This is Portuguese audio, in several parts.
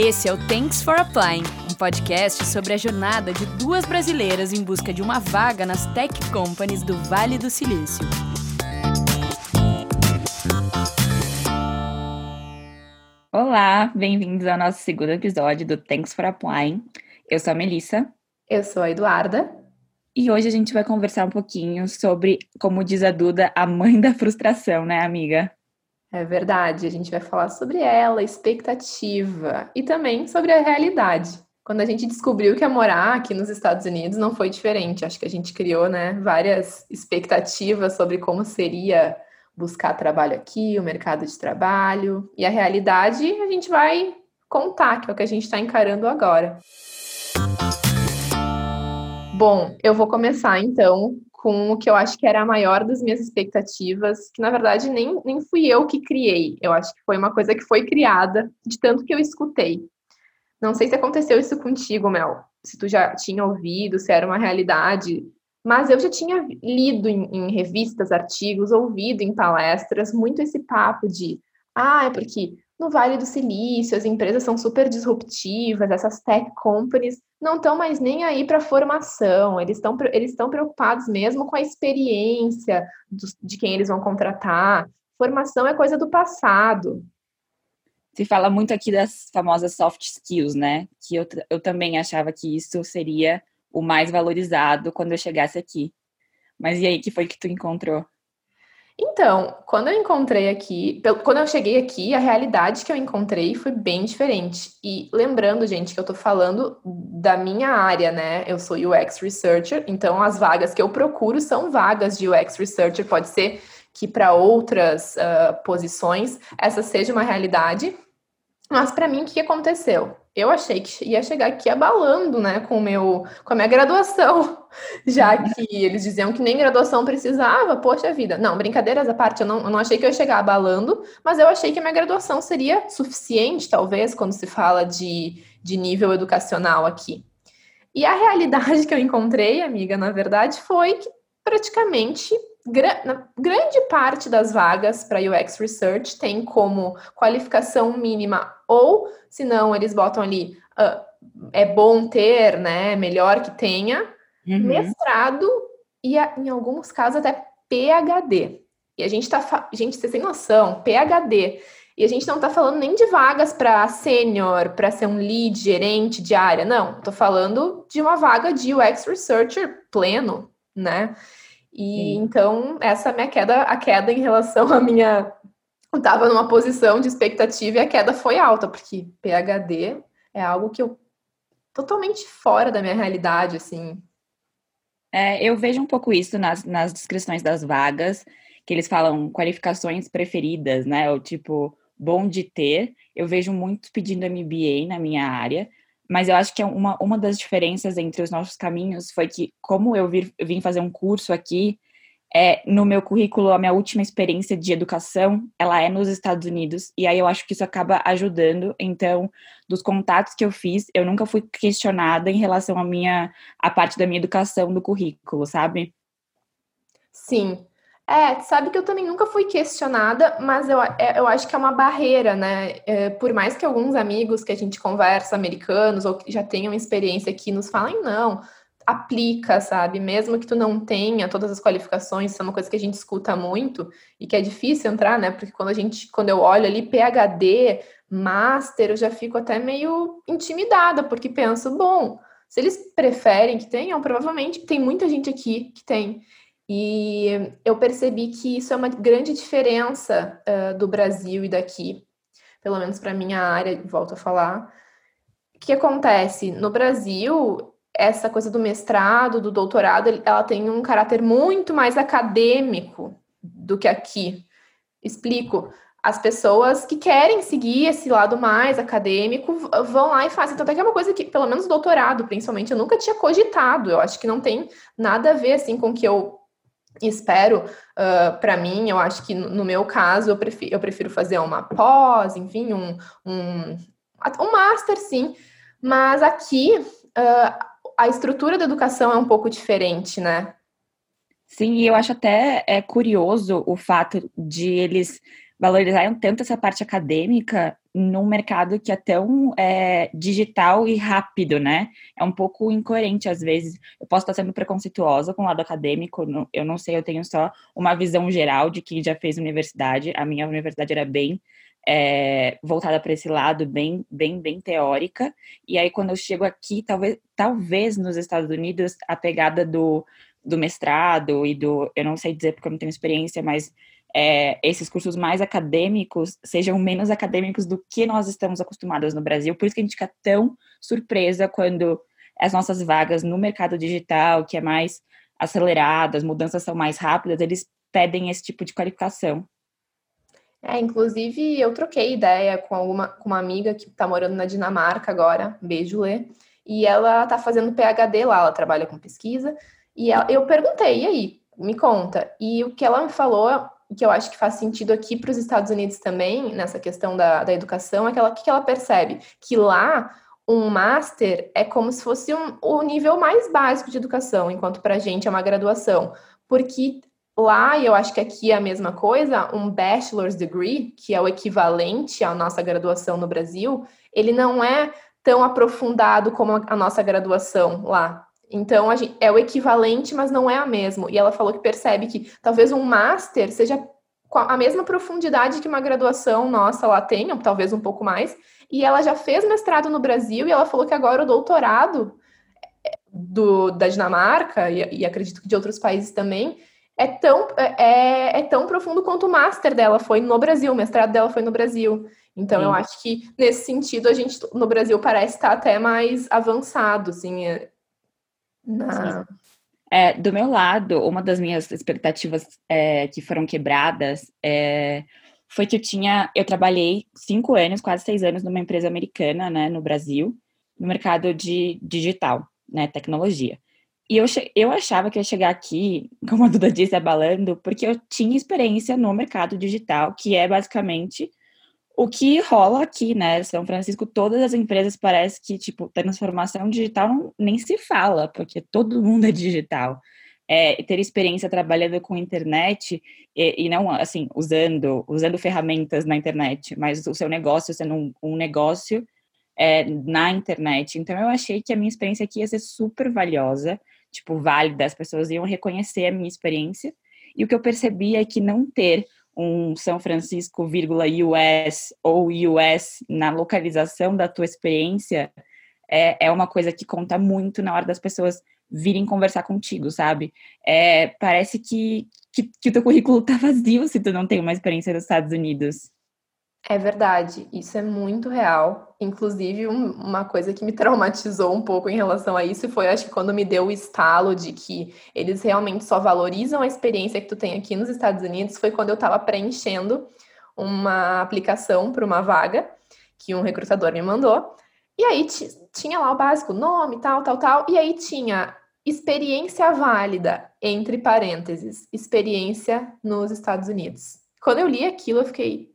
Esse é o Thanks for Applying, um podcast sobre a jornada de duas brasileiras em busca de uma vaga nas tech companies do Vale do Silício. Olá, bem-vindos ao nosso segundo episódio do Thanks for Applying. Eu sou a Melissa. Eu sou a Eduarda. E hoje a gente vai conversar um pouquinho sobre, como diz a Duda, a mãe da frustração, né, amiga? É verdade, a gente vai falar sobre ela, expectativa e também sobre a realidade. Quando a gente descobriu que ia morar aqui nos Estados Unidos não foi diferente. Acho que a gente criou, né, várias expectativas sobre como seria buscar trabalho aqui, o mercado de trabalho. E a realidade a gente vai contar, que é o que a gente está encarando agora. Bom, eu vou começar então com o que eu acho que era a maior das minhas expectativas, que na verdade nem, nem fui eu que criei, eu acho que foi uma coisa que foi criada de tanto que eu escutei. Não sei se aconteceu isso contigo, Mel, se tu já tinha ouvido, se era uma realidade, mas eu já tinha lido em, em revistas, artigos, ouvido em palestras muito esse papo de ah, é porque no Vale do Silício as empresas são super disruptivas, essas tech companies não estão mais nem aí para formação, eles estão eles preocupados mesmo com a experiência de quem eles vão contratar. Formação é coisa do passado. Se fala muito aqui das famosas soft skills, né? Que eu, eu também achava que isso seria o mais valorizado quando eu chegasse aqui. Mas e aí, que foi que tu encontrou? Então, quando eu encontrei aqui, quando eu cheguei aqui, a realidade que eu encontrei foi bem diferente. E lembrando, gente, que eu tô falando da minha área, né? Eu sou UX Researcher, então as vagas que eu procuro são vagas de UX Researcher. Pode ser que para outras uh, posições essa seja uma realidade. Mas para mim, o que aconteceu? Eu achei que ia chegar aqui abalando, né, com, meu, com a minha graduação, já uhum. que eles diziam que nem graduação precisava, poxa vida. Não, brincadeiras à parte, eu não, eu não achei que eu ia chegar abalando, mas eu achei que a minha graduação seria suficiente, talvez, quando se fala de, de nível educacional aqui. E a realidade que eu encontrei, amiga, na verdade, foi que praticamente grande parte das vagas para UX Research tem como qualificação mínima, ou se não, eles botam ali, uh, é bom ter, né? Melhor que tenha, uhum. mestrado e, em alguns casos, até PhD. E a gente tá. Gente, vocês têm noção, PhD. E a gente não está falando nem de vagas para sênior, para ser um lead, gerente de área. Não, estou falando de uma vaga de UX Researcher pleno, né? E Sim. então, essa é a minha queda, a queda em relação à minha. Eu estava numa posição de expectativa e a queda foi alta, porque PHD é algo que eu totalmente fora da minha realidade, assim. É, eu vejo um pouco isso nas, nas descrições das vagas, que eles falam qualificações preferidas, né? Ou tipo, bom de ter. Eu vejo muito pedindo MBA na minha área, mas eu acho que é uma, uma das diferenças entre os nossos caminhos foi que, como eu vir, vim fazer um curso aqui, é, no meu currículo, a minha última experiência de educação, ela é nos Estados Unidos, e aí eu acho que isso acaba ajudando. Então, dos contatos que eu fiz, eu nunca fui questionada em relação à minha, a parte da minha educação do currículo, sabe? Sim, é, sabe que eu também nunca fui questionada, mas eu, é, eu acho que é uma barreira, né? É, por mais que alguns amigos que a gente conversa, americanos, ou que já tenham experiência aqui, nos falem, não, aplica, sabe? Mesmo que tu não tenha todas as qualificações, isso é uma coisa que a gente escuta muito e que é difícil entrar, né? Porque quando a gente, quando eu olho ali PhD, master, eu já fico até meio intimidada, porque penso, bom, se eles preferem que tenham, provavelmente tem muita gente aqui que tem. E eu percebi que isso é uma grande diferença uh, do Brasil e daqui, pelo menos para minha área, volto a falar. O que acontece? No Brasil, essa coisa do mestrado, do doutorado, ela tem um caráter muito mais acadêmico do que aqui. Explico. As pessoas que querem seguir esse lado mais acadêmico vão lá e fazem. Então, até que é uma coisa que, pelo menos doutorado, principalmente, eu nunca tinha cogitado. Eu acho que não tem nada a ver assim com que eu espero uh, para mim, eu acho que no meu caso eu prefiro, eu prefiro fazer uma pós, enfim, um, um, um master, sim, mas aqui uh, a estrutura da educação é um pouco diferente, né? Sim, e eu acho até é curioso o fato de eles valorizar tanto essa parte acadêmica num mercado que é tão é, digital e rápido, né? É um pouco incoerente às vezes. Eu posso estar sendo preconceituosa com o lado acadêmico, eu não sei, eu tenho só uma visão geral de quem já fez universidade. A minha universidade era bem é, voltada para esse lado, bem, bem, bem teórica. E aí, quando eu chego aqui, talvez, talvez nos Estados Unidos, a pegada do, do mestrado e do. Eu não sei dizer porque eu não tenho experiência, mas é, esses cursos mais acadêmicos sejam menos acadêmicos do que nós estamos acostumados no Brasil. Por isso que a gente fica tão surpresa quando as nossas vagas no mercado digital, que é mais acelerado, as mudanças são mais rápidas, eles pedem esse tipo de qualificação. É, inclusive eu troquei ideia com, alguma, com uma amiga que está morando na Dinamarca agora, beijo Lê, e ela está fazendo PhD lá, ela trabalha com pesquisa, e ela, eu perguntei, e aí, me conta, e o que ela me falou, que eu acho que faz sentido aqui para os Estados Unidos também, nessa questão da, da educação, é que ela, que ela percebe que lá um master é como se fosse um, o nível mais básico de educação, enquanto para a gente é uma graduação, porque Lá, e eu acho que aqui é a mesma coisa, um bachelor's degree, que é o equivalente à nossa graduação no Brasil, ele não é tão aprofundado como a nossa graduação lá. Então, gente, é o equivalente, mas não é a mesma. E ela falou que percebe que talvez um master seja a mesma profundidade que uma graduação nossa lá tem, ou talvez um pouco mais. E ela já fez mestrado no Brasil e ela falou que agora o doutorado é, do, da Dinamarca, e, e acredito que de outros países também, é tão, é, é tão profundo quanto o master dela foi no Brasil, o mestrado dela foi no Brasil. Então, Sim. eu acho que, nesse sentido, a gente no Brasil parece estar até mais avançado, assim. É, É, do meu lado, uma das minhas expectativas é, que foram quebradas é, foi que eu tinha. Eu trabalhei cinco anos, quase seis anos, numa empresa americana, né, no Brasil, no mercado de digital, né, tecnologia. E eu, eu achava que ia chegar aqui, como a Duda disse, abalando, porque eu tinha experiência no mercado digital, que é basicamente o que rola aqui, né? São Francisco, todas as empresas parece que, tipo, transformação digital nem se fala, porque todo mundo é digital. É, ter experiência trabalhando com internet e, e, não, assim, usando, usando ferramentas na internet, mas o seu negócio sendo um, um negócio é, na internet. Então, eu achei que a minha experiência aqui ia ser super valiosa tipo, válida, as pessoas iam reconhecer a minha experiência. E o que eu percebi é que não ter um São Francisco, US ou US na localização da tua experiência é, é uma coisa que conta muito na hora das pessoas virem conversar contigo, sabe? É, parece que, que, que o teu currículo tá vazio se tu não tem uma experiência nos Estados Unidos. É verdade, isso é muito real. Inclusive, um, uma coisa que me traumatizou um pouco em relação a isso foi, acho que quando me deu o estalo de que eles realmente só valorizam a experiência que tu tem aqui nos Estados Unidos, foi quando eu estava preenchendo uma aplicação para uma vaga que um recrutador me mandou. E aí tinha lá o básico, nome, tal, tal, tal. E aí tinha experiência válida, entre parênteses, experiência nos Estados Unidos. Quando eu li aquilo, eu fiquei,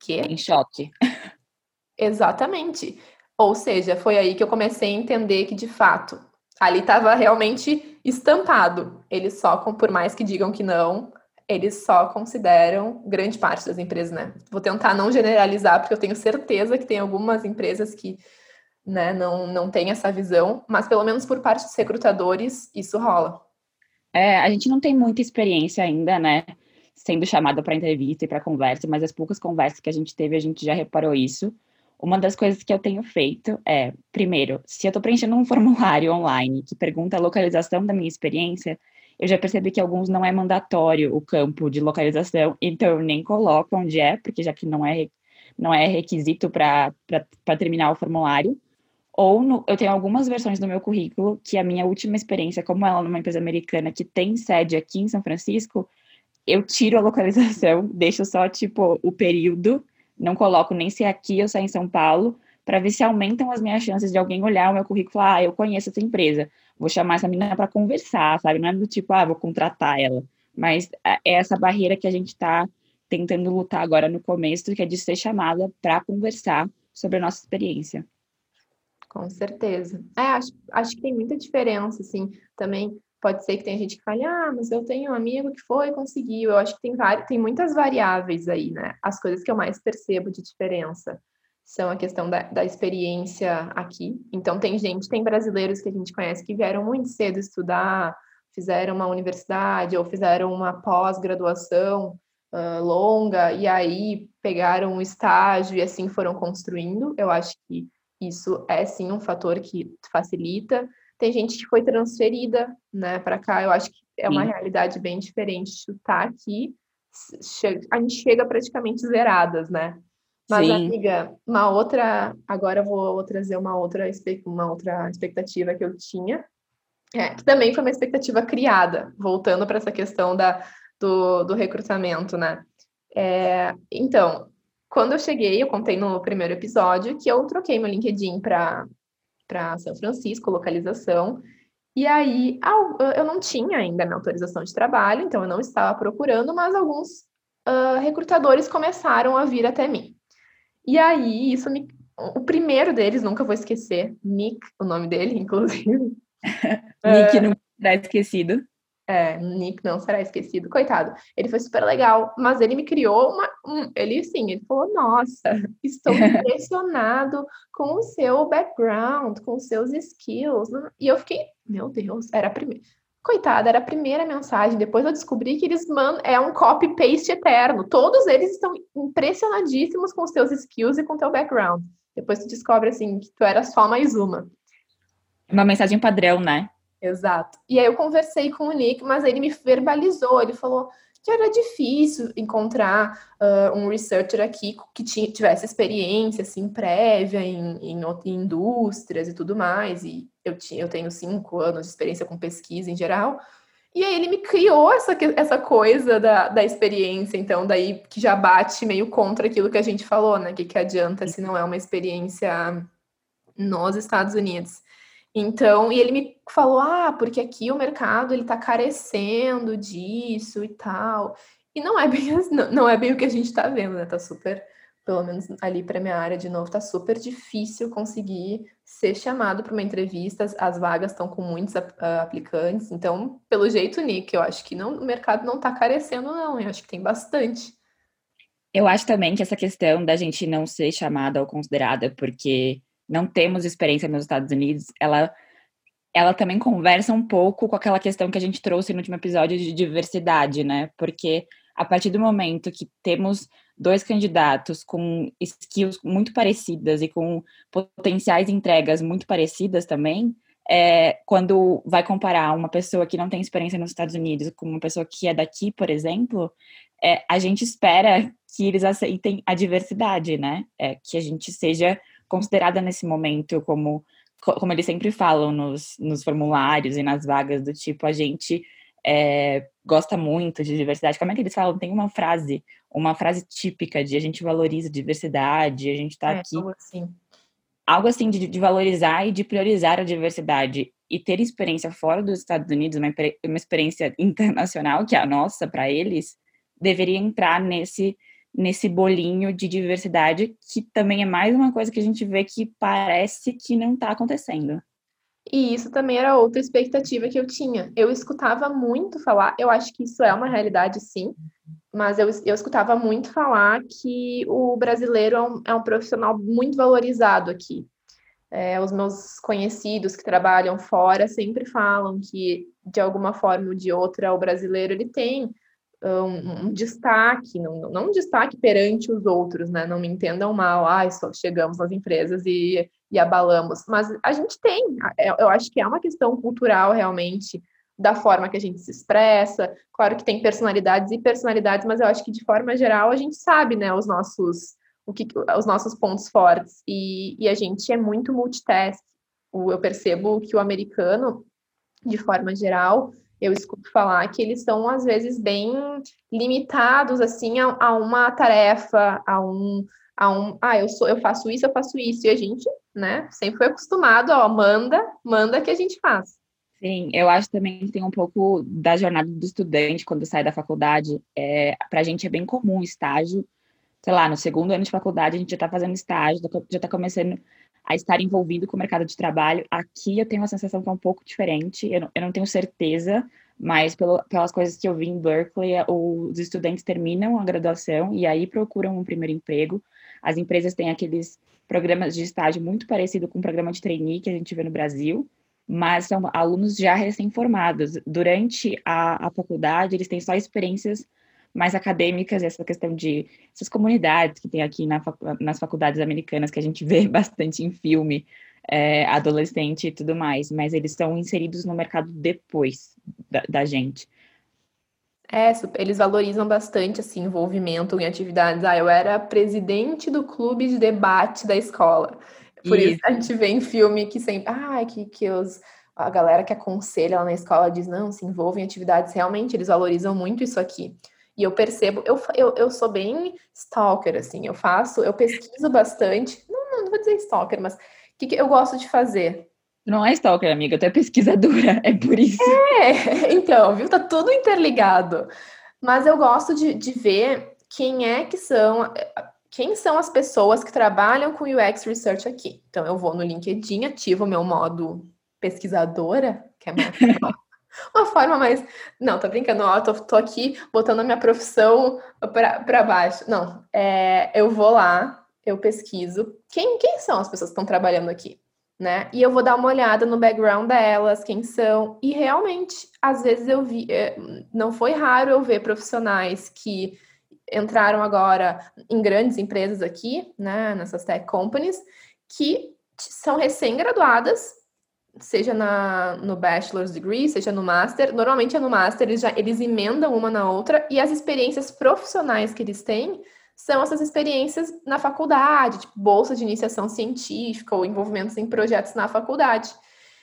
Quê? Em choque. Exatamente. Ou seja, foi aí que eu comecei a entender que, de fato, ali estava realmente estampado. Eles só, por mais que digam que não, eles só consideram grande parte das empresas, né? Vou tentar não generalizar, porque eu tenho certeza que tem algumas empresas que né, não, não têm essa visão, mas pelo menos por parte dos recrutadores, isso rola. É, a gente não tem muita experiência ainda, né? Sendo chamada para entrevista e para conversa, mas as poucas conversas que a gente teve, a gente já reparou isso. Uma das coisas que eu tenho feito é, primeiro, se eu estou preenchendo um formulário online que pergunta a localização da minha experiência, eu já percebi que alguns não é mandatório o campo de localização, então eu nem coloco onde é, porque já que não é, não é requisito para terminar o formulário. Ou no, eu tenho algumas versões do meu currículo que a minha última experiência, como ela numa empresa americana que tem sede aqui em São Francisco, eu tiro a localização, deixo só, tipo, o período, não coloco nem se é aqui ou se é em São Paulo, para ver se aumentam as minhas chances de alguém olhar o meu currículo e falar, ah, eu conheço essa empresa, vou chamar essa menina para conversar, sabe? Não é do tipo, ah, vou contratar ela. Mas é, é essa barreira que a gente está tentando lutar agora no começo, que é de ser chamada para conversar sobre a nossa experiência. Com certeza. É, acho, acho que tem muita diferença, assim, também Pode ser que tenha gente que fale, ah, mas eu tenho um amigo que foi e conseguiu. Eu acho que tem, várias, tem muitas variáveis aí, né? As coisas que eu mais percebo de diferença são a questão da, da experiência aqui. Então, tem gente, tem brasileiros que a gente conhece que vieram muito cedo estudar, fizeram uma universidade ou fizeram uma pós-graduação uh, longa e aí pegaram um estágio e assim foram construindo. Eu acho que isso é sim um fator que facilita. Tem gente que foi transferida, né, para cá. Eu acho que é uma sim. realidade bem diferente. Chutar aqui, a gente chega praticamente zeradas, né? Mas, Sim. amiga, uma outra. Agora eu vou trazer uma outra, uma outra expectativa que eu tinha, é, que também foi uma expectativa criada, voltando para essa questão da, do, do recrutamento, né? É, então, quando eu cheguei, eu contei no primeiro episódio que eu troquei meu LinkedIn para São Francisco, localização, e aí eu não tinha ainda minha autorização de trabalho, então eu não estava procurando, mas alguns uh, recrutadores começaram a vir até mim. E aí, isso me. O primeiro deles, nunca vou esquecer, Nick, o nome dele, inclusive. Nick é... não será esquecido. É, Nick não será esquecido. Coitado, ele foi super legal, mas ele me criou uma. Um, ele, sim, ele falou: Nossa, estou impressionado com o seu background, com os seus skills. E eu fiquei, meu Deus, era a primeira. Coitada, era a primeira mensagem. Depois eu descobri que eles mandam. É um copy-paste eterno. Todos eles estão impressionadíssimos com os teus skills e com o teu background. Depois tu descobre, assim, que tu era só mais uma. Uma mensagem padrão, né? Exato. E aí eu conversei com o Nick, mas ele me verbalizou. Ele falou que era difícil encontrar uh, um researcher aqui que tivesse experiência, assim, prévia em, em, em indústrias e tudo mais. E eu, tinha, eu tenho cinco anos de experiência com pesquisa em geral. E aí ele me criou essa, essa coisa da, da experiência, então, daí que já bate meio contra aquilo que a gente falou, né? Que, que adianta se não é uma experiência nos Estados Unidos. Então, e ele me falou, ah, porque aqui o mercado ele tá carecendo disso e tal. E não é bem, não é bem o que a gente tá vendo, né? Tá super pelo menos ali para minha área de novo, tá super difícil conseguir ser chamado para uma entrevista. As vagas estão com muitos aplicantes. Então, pelo jeito, Nick, eu acho que não, o mercado não está carecendo, não. Eu acho que tem bastante. Eu acho também que essa questão da gente não ser chamada ou considerada porque não temos experiência nos Estados Unidos, ela, ela também conversa um pouco com aquela questão que a gente trouxe no último episódio de diversidade, né? Porque a partir do momento que temos dois candidatos com skills muito parecidas e com potenciais entregas muito parecidas também, é, quando vai comparar uma pessoa que não tem experiência nos Estados Unidos com uma pessoa que é daqui, por exemplo, é, a gente espera que eles aceitem a diversidade, né? É, que a gente seja considerada nesse momento como, como eles sempre falam nos, nos formulários e nas vagas do tipo, a gente é, gosta muito de diversidade. Como é que eles falam? Tem uma frase, uma frase típica de a gente valoriza a diversidade, a gente está é, aqui. Algo assim. Algo assim de, de, valorizar e de priorizar a diversidade. E ter experiência fora dos Estados Unidos, uma, uma experiência internacional, que é a nossa para eles, deveria entrar nesse, nesse bolinho de diversidade, que também é mais uma coisa que a gente vê que parece que não está acontecendo. E isso também era outra expectativa que eu tinha. Eu escutava muito falar, eu acho que isso é uma realidade, sim, mas eu, eu escutava muito falar que o brasileiro é um, é um profissional muito valorizado aqui. É, os meus conhecidos que trabalham fora sempre falam que, de alguma forma ou de outra, o brasileiro ele tem um, um, destaque, não, não um destaque perante os outros, né? Não me entendam mal, ah, só chegamos nas empresas e, e abalamos. Mas a gente tem, é, eu acho que é uma questão cultural realmente da forma que a gente se expressa. Claro que tem personalidades e personalidades, mas eu acho que de forma geral a gente sabe, né, os nossos o que os nossos pontos fortes e, e a gente é muito multitask. Eu percebo que o americano, de forma geral, eu escuto falar que eles são às vezes bem limitados assim a, a, uma tarefa, a um, a um, ah, eu sou, eu faço isso, eu faço isso e a gente, né, sempre foi acostumado, ó, manda, manda que a gente faz. Sim, eu acho também que tem um pouco da jornada do estudante quando sai da faculdade. É, a gente é bem comum estágio, sei lá, no segundo ano de faculdade a gente já está fazendo estágio, já está começando a estar envolvido com o mercado de trabalho. Aqui eu tenho uma sensação que é um pouco diferente, eu não, eu não tenho certeza, mas pelo, pelas coisas que eu vi em Berkeley, os estudantes terminam a graduação e aí procuram um primeiro emprego. As empresas têm aqueles programas de estágio muito parecido com o programa de trainee que a gente vê no Brasil, mas são alunos já recém-formados. Durante a, a faculdade, eles têm só experiências mais acadêmicas, essa questão de essas comunidades que tem aqui na, nas faculdades americanas, que a gente vê bastante em filme, é, adolescente e tudo mais, mas eles estão inseridos no mercado depois da, da gente. É, eles valorizam bastante assim, envolvimento em atividades. Ah, eu era presidente do clube de debate da escola. Por isso, isso a gente vê em filme que sempre. Ah, que, que os, a galera que aconselha lá na escola diz: não, se envolve em atividades. Realmente, eles valorizam muito isso aqui. E eu percebo, eu, eu, eu sou bem stalker, assim, eu faço, eu pesquiso bastante. Não, não, não vou dizer stalker, mas o que, que eu gosto de fazer? Não é stalker, amiga, tu é pesquisadora, é por isso. É, então, viu? Tá tudo interligado. Mas eu gosto de, de ver quem é que são, quem são as pessoas que trabalham com UX Research aqui. Então, eu vou no LinkedIn, ativo o meu modo pesquisadora, que é uma, uma forma mais. Não, tô brincando, ó, tô, tô aqui botando a minha profissão para baixo. Não, é, eu vou lá, eu pesquiso. Quem, quem são as pessoas que estão trabalhando aqui? né? E eu vou dar uma olhada no background delas, quem são. E realmente, às vezes eu vi, é, não foi raro eu ver profissionais que entraram agora em grandes empresas aqui, né, nessas tech companies, que são recém-graduadas, seja na, no bachelor's degree, seja no master. Normalmente é no master, eles já eles emendam uma na outra e as experiências profissionais que eles têm são essas experiências na faculdade, tipo bolsa de iniciação científica ou envolvimentos em projetos na faculdade.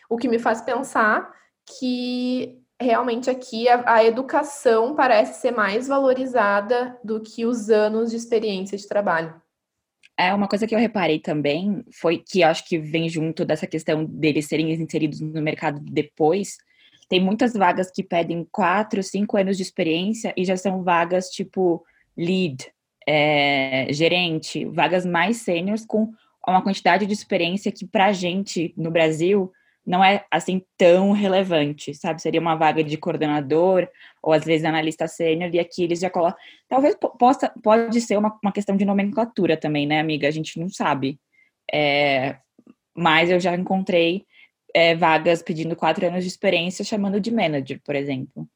O que me faz pensar que realmente aqui a, a, educação parece ser mais valorizada do que os anos de experiência de trabalho. É uma coisa que eu reparei também foi que acho que vem junto dessa questão deles serem inseridos no mercado depois. Tem muitas vagas que pedem quatro, cinco anos de experiência e já são vagas tipo lead, é, gerente, vagas mais sêniores com uma quantidade de experiência que para gente no Brasil não é assim tão relevante, sabe? Seria uma vaga de coordenador ou às vezes analista sênior e aqui eles já colocam. Talvez possa, pode ser uma, uma questão de nomenclatura também, né, amiga? A gente não sabe. É, mas eu já encontrei é, vagas pedindo quatro anos de experiência chamando de manager, por exemplo.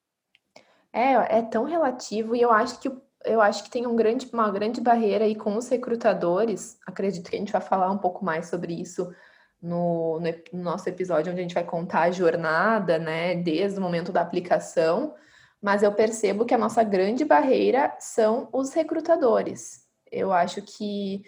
É, é tão relativo e eu acho que eu acho que tem um grande, uma grande barreira aí com os recrutadores. Acredito que a gente vai falar um pouco mais sobre isso no, no, nosso episódio, onde a gente vai contar a jornada, né, desde o momento da aplicação. Mas eu percebo que a nossa grande barreira são os recrutadores. Eu acho que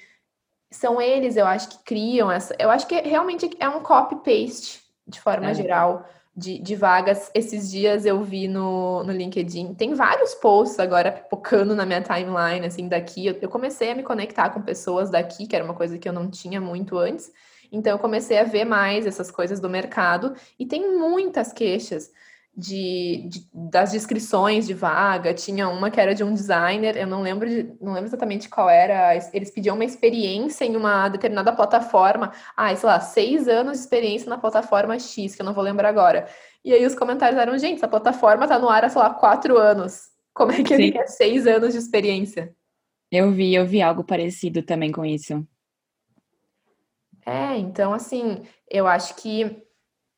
são eles, eu acho que criam essa. Eu acho que realmente é um copy-paste, de forma é. geral de, de, vagas. Esses dias eu vi no, no LinkedIn, tem vários posts agora pipocando na minha timeline, assim, daqui. Eu, eu, comecei a me conectar com pessoas daqui, que era uma coisa que eu não tinha muito antes. Então, eu comecei a ver mais essas coisas do mercado e tem muitas queixas de, de, das descrições de vaga, tinha uma que era de um designer, eu não lembro de, não lembro exatamente qual era, eles pediam uma experiência em uma determinada plataforma, ah, sei lá, seis anos de experiência na plataforma X, que eu não vou lembrar agora. E aí os comentários eram, gente, essa plataforma tá no ar há, sei lá, quatro anos. Como é que ele quer seis anos de experiência? Eu vi, eu vi algo parecido também com isso. É, então, assim, eu acho que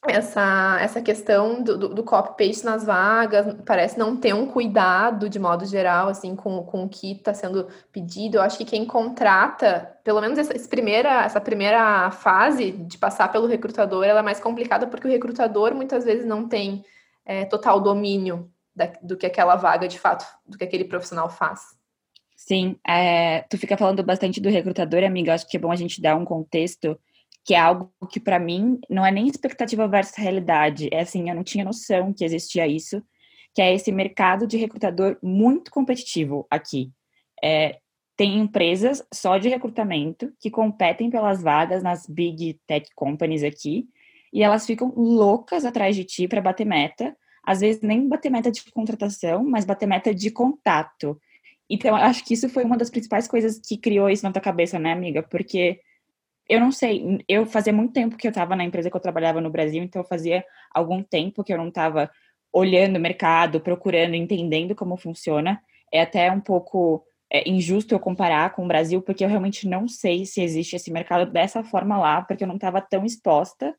essa, essa questão do, do, do copy-paste nas vagas, parece não ter um cuidado, de modo geral, assim, com, com o que está sendo pedido. Eu acho que quem contrata, pelo menos essa, essa, primeira, essa primeira fase de passar pelo recrutador, ela é mais complicada porque o recrutador muitas vezes não tem é, total domínio da, do que aquela vaga, de fato, do que aquele profissional faz. Sim, é, tu fica falando bastante do recrutador, amiga, acho que é bom a gente dar um contexto que é algo que para mim não é nem expectativa versus realidade, é assim, eu não tinha noção que existia isso, que é esse mercado de recrutador muito competitivo aqui. É, tem empresas só de recrutamento que competem pelas vagas nas big tech companies aqui, e elas ficam loucas atrás de ti para bater meta, às vezes nem bater meta de contratação, mas bater meta de contato. Então, acho que isso foi uma das principais coisas que criou isso na tua cabeça, né, amiga? Porque eu não sei, eu fazia muito tempo que eu estava na empresa que eu trabalhava no Brasil, então fazia algum tempo que eu não estava olhando o mercado, procurando, entendendo como funciona. É até um pouco é, injusto eu comparar com o Brasil, porque eu realmente não sei se existe esse mercado dessa forma lá, porque eu não estava tão exposta.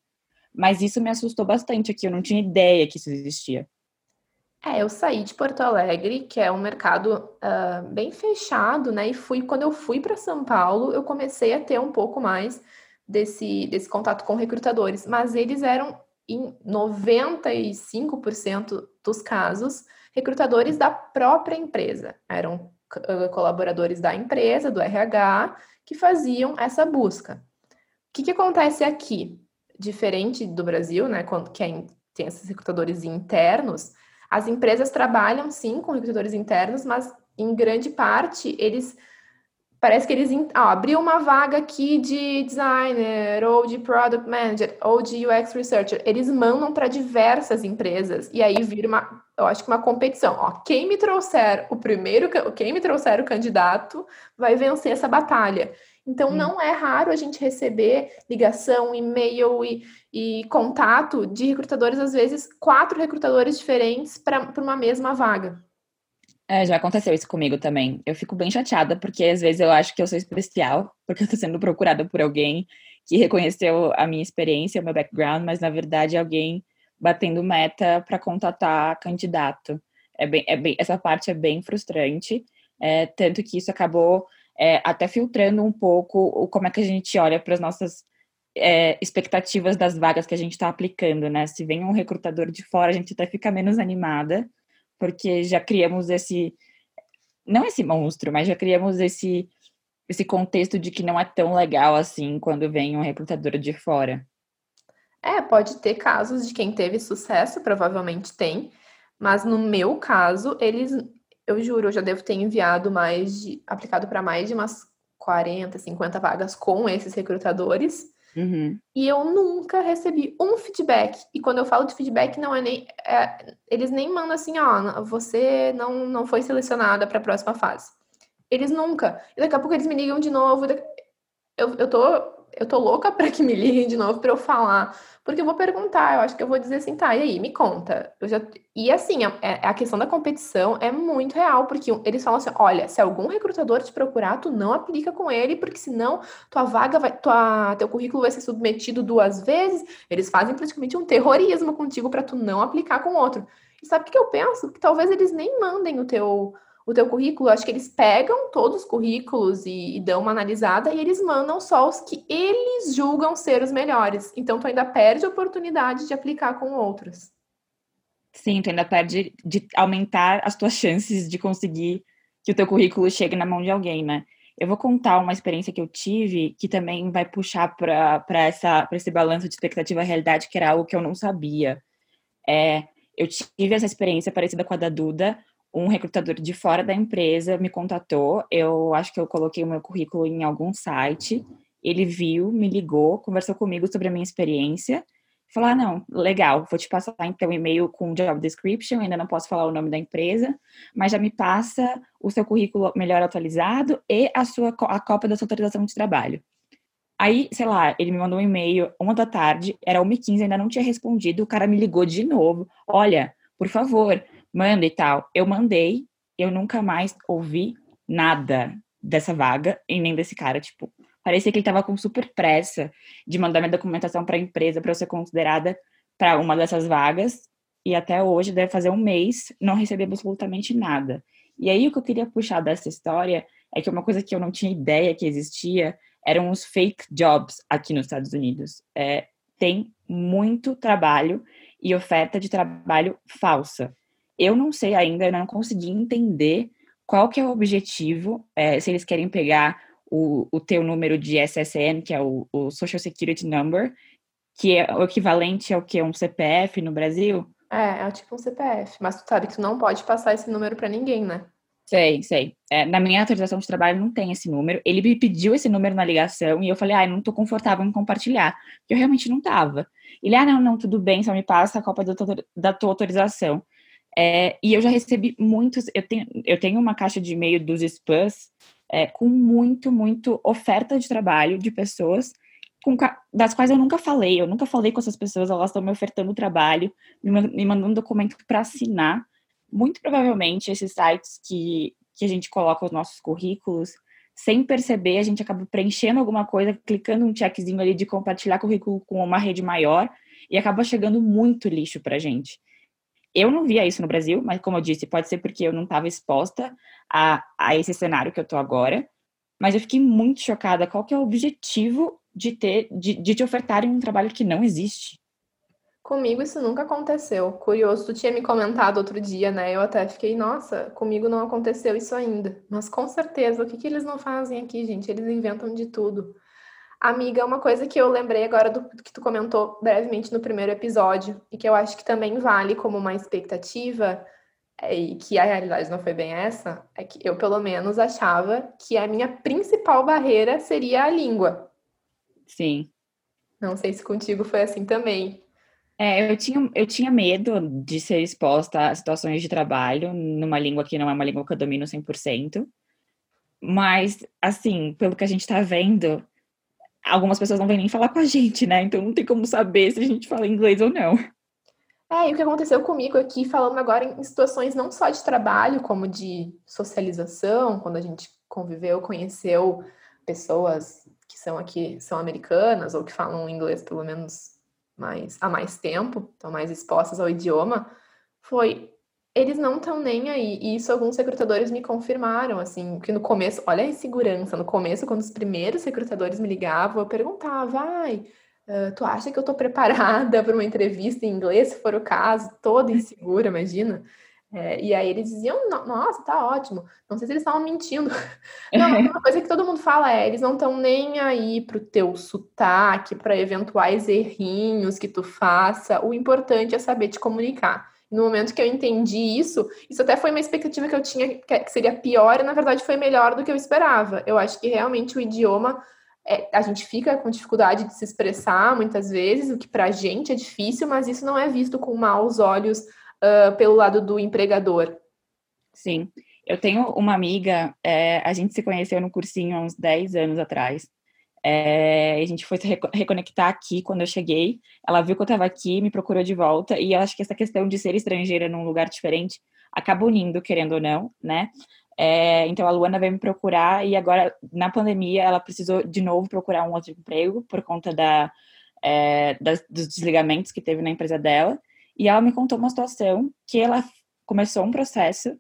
Mas isso me assustou bastante aqui, eu não tinha ideia que isso existia. É, eu saí de Porto Alegre, que é um mercado uh, bem fechado, né? E fui quando eu fui para São Paulo, eu comecei a ter um pouco mais desse, desse contato com recrutadores, mas eles eram em 95% dos casos recrutadores da própria empresa. Eram uh, colaboradores da empresa, do RH, que faziam essa busca. O que, que acontece aqui? Diferente do Brasil, né? Quando que é, tem esses recrutadores internos as empresas trabalham sim com recrutadores internos, mas em grande parte eles parece que eles ó, abriu uma vaga aqui de designer ou de product manager ou de UX researcher, eles mandam para diversas empresas e aí vira uma, eu acho que uma competição. Ó, quem me trouxer o primeiro, quem me trouxer o candidato vai vencer essa batalha. Então, hum. não é raro a gente receber ligação, e-mail e, e contato de recrutadores, às vezes, quatro recrutadores diferentes para uma mesma vaga. É, já aconteceu isso comigo também. Eu fico bem chateada, porque às vezes eu acho que eu sou especial, porque eu estou sendo procurada por alguém que reconheceu a minha experiência, o meu background, mas na verdade é alguém batendo meta para contatar candidato. É bem, é bem, essa parte é bem frustrante, é, tanto que isso acabou é, até filtrando um pouco o, como é que a gente olha para as nossas é, expectativas das vagas que a gente está aplicando, né? Se vem um recrutador de fora, a gente até fica menos animada, porque já criamos esse, não esse monstro, mas já criamos esse, esse contexto de que não é tão legal assim quando vem um recrutador de fora. É, pode ter casos de quem teve sucesso, provavelmente tem, mas no meu caso, eles eu juro, eu já devo ter enviado mais de, aplicado para mais de umas 40, 50 vagas com esses recrutadores. Uhum. E eu nunca recebi um feedback. E quando eu falo de feedback, não é nem. É, eles nem mandam assim, ó, você não, não foi selecionada para a próxima fase. Eles nunca. E daqui a pouco eles me ligam de novo. Eu, eu tô eu tô louca para que me liguem de novo para eu falar, porque eu vou perguntar, eu acho que eu vou dizer assim, tá, e aí, me conta. Eu já... E assim, a, é, a questão da competição é muito real, porque eles falam assim, olha, se algum recrutador te procurar, tu não aplica com ele, porque senão tua vaga vai, tua, teu currículo vai ser submetido duas vezes, eles fazem praticamente um terrorismo contigo para tu não aplicar com outro. E sabe o que eu penso? Que talvez eles nem mandem o teu o teu currículo, acho que eles pegam todos os currículos e, e, dão uma analisada e eles mandam só os que eles julgam ser os melhores. Então, tu ainda perde a oportunidade de aplicar com outros. Sim, tu ainda perde de aumentar as tuas chances de conseguir que o teu currículo chegue na mão de alguém, né? Eu vou contar uma experiência que eu tive que também vai puxar para esse balanço de expectativa e realidade, que era algo que eu não sabia. É, eu tive essa experiência parecida com a da Duda, um recrutador de fora da empresa me contatou. Eu acho que eu coloquei o meu currículo em algum site. Ele viu, me ligou, conversou comigo sobre a minha experiência. Falou: ah, não, legal, vou te passar então um e-mail com job description. Ainda não posso falar o nome da empresa, mas já me passa o seu currículo melhor atualizado e a sua a cópia da sua autorização de trabalho. Aí, sei lá, ele me mandou um e-mail uma da tarde, era 1h15, ainda não tinha respondido. O cara me ligou de novo: olha, por favor, manda e tal. Eu mandei, eu nunca mais ouvi nada dessa vaga e nem desse cara, tipo, parecia que ele tava com super pressa de mandar minha documentação para a empresa para eu ser considerada para uma dessas vagas e até hoje deve fazer um mês não recebi absolutamente nada. E aí o que eu queria puxar dessa história é que uma coisa que eu não tinha ideia que existia eram os fake jobs aqui nos Estados Unidos. É, tem muito trabalho e oferta de trabalho falsa eu não sei ainda, eu não consegui entender qual que é o objetivo, é, se eles querem pegar o, o teu número de SSN, que é o, o Social Security Number, que é o equivalente ao que é um CPF no Brasil. É, é tipo um CPF, mas tu sabe que tu não pode passar esse número para ninguém, né? Sei, sei. É, na minha autorização de trabalho não tem esse número. Ele me pediu esse número na ligação e eu falei, ah, não tô confortável em compartilhar, porque eu realmente não tava. Ele, ah, não, não, tudo bem, só me passa a cópia da tua autorização. É, e eu já recebi muitos. Eu tenho, eu tenho uma caixa de e-mail dos spams é, com muito, muito oferta de trabalho de pessoas com, das quais eu nunca falei. Eu nunca falei com essas pessoas, elas estão me ofertando trabalho, me, mandando documento para assinar. Muito provavelmente esses sites que, que a gente coloca os nossos currículos, sem perceber, a gente acaba preenchendo alguma coisa, clicando um checkzinho ali de compartilhar currículo com uma rede maior e acaba chegando muito lixo para a gente. Eu não via isso no Brasil, mas como eu disse, pode ser porque eu não estava exposta a, a esse cenário que eu tô agora. Mas eu fiquei muito chocada. Qual que é o objetivo de ter, de, de te ofertarem um trabalho que não existe? Comigo isso nunca aconteceu. Curioso, tu tinha me comentado outro dia, né? Eu até fiquei, nossa, comigo não aconteceu isso ainda. Mas com certeza, o que, que eles não fazem aqui, gente? Eles inventam de tudo. Amiga, uma coisa que eu lembrei agora do que tu comentou brevemente no primeiro episódio, e que eu acho que também vale como uma expectativa, é, e que a realidade não foi bem essa, é que eu, pelo menos, achava que a minha principal barreira seria a língua. Sim. Não sei se contigo foi assim também. É, eu tinha, eu tinha medo de ser exposta a situações de trabalho numa língua que não é uma língua que eu domino 100%. Mas, assim, pelo que a gente tá vendo, algumas pessoas não vêm nem falar com a gente, né? Então não tem como saber se a gente fala inglês ou não. É, e o que aconteceu comigo aqui, falando agora em situações não só de trabalho, como de socialização, quando a gente conviveu, conheceu pessoas que são aqui, são americanas, ou que falam inglês pelo menos mais, há mais tempo, estão mais expostas ao idioma, foi eles não estão nem aí. E isso alguns recrutadores me confirmaram, assim, que no começo, olha a insegurança, no começo, quando os primeiros recrutadores me ligavam, eu perguntava, ai, uh, tu acha que eu tô preparada para uma entrevista em inglês, se for o caso, toda insegura, imagina? É, e aí eles diziam, nossa, tá ótimo. Não sei se eles estavam mentindo. Não, uma coisa que todo mundo fala é, eles não estão nem aí pro teu sotaque, para eventuais errinhos que tu faça. O importante é saber te comunicar no momento que eu entendi isso, isso até foi uma expectativa que eu tinha que seria pior, e na verdade foi melhor do que eu esperava. Eu acho que realmente o idioma, é, a gente fica com dificuldade de se expressar muitas vezes, o que para a gente é difícil, mas isso não é visto com maus olhos uh, pelo lado do empregador. Sim. Eu tenho uma amiga, é, a gente se conheceu no cursinho há uns 10 anos atrás. É, a gente foi se reconectar aqui quando eu cheguei. Ela viu que eu estava aqui, me procurou de volta, e eu acho que essa questão de ser estrangeira num lugar diferente acaba unindo, querendo ou não, né? É, então a Luana veio me procurar e agora, na pandemia, ela precisou de novo procurar um outro emprego por conta da, é, das, dos desligamentos que teve na empresa dela. E ela me contou uma situação que ela começou um processo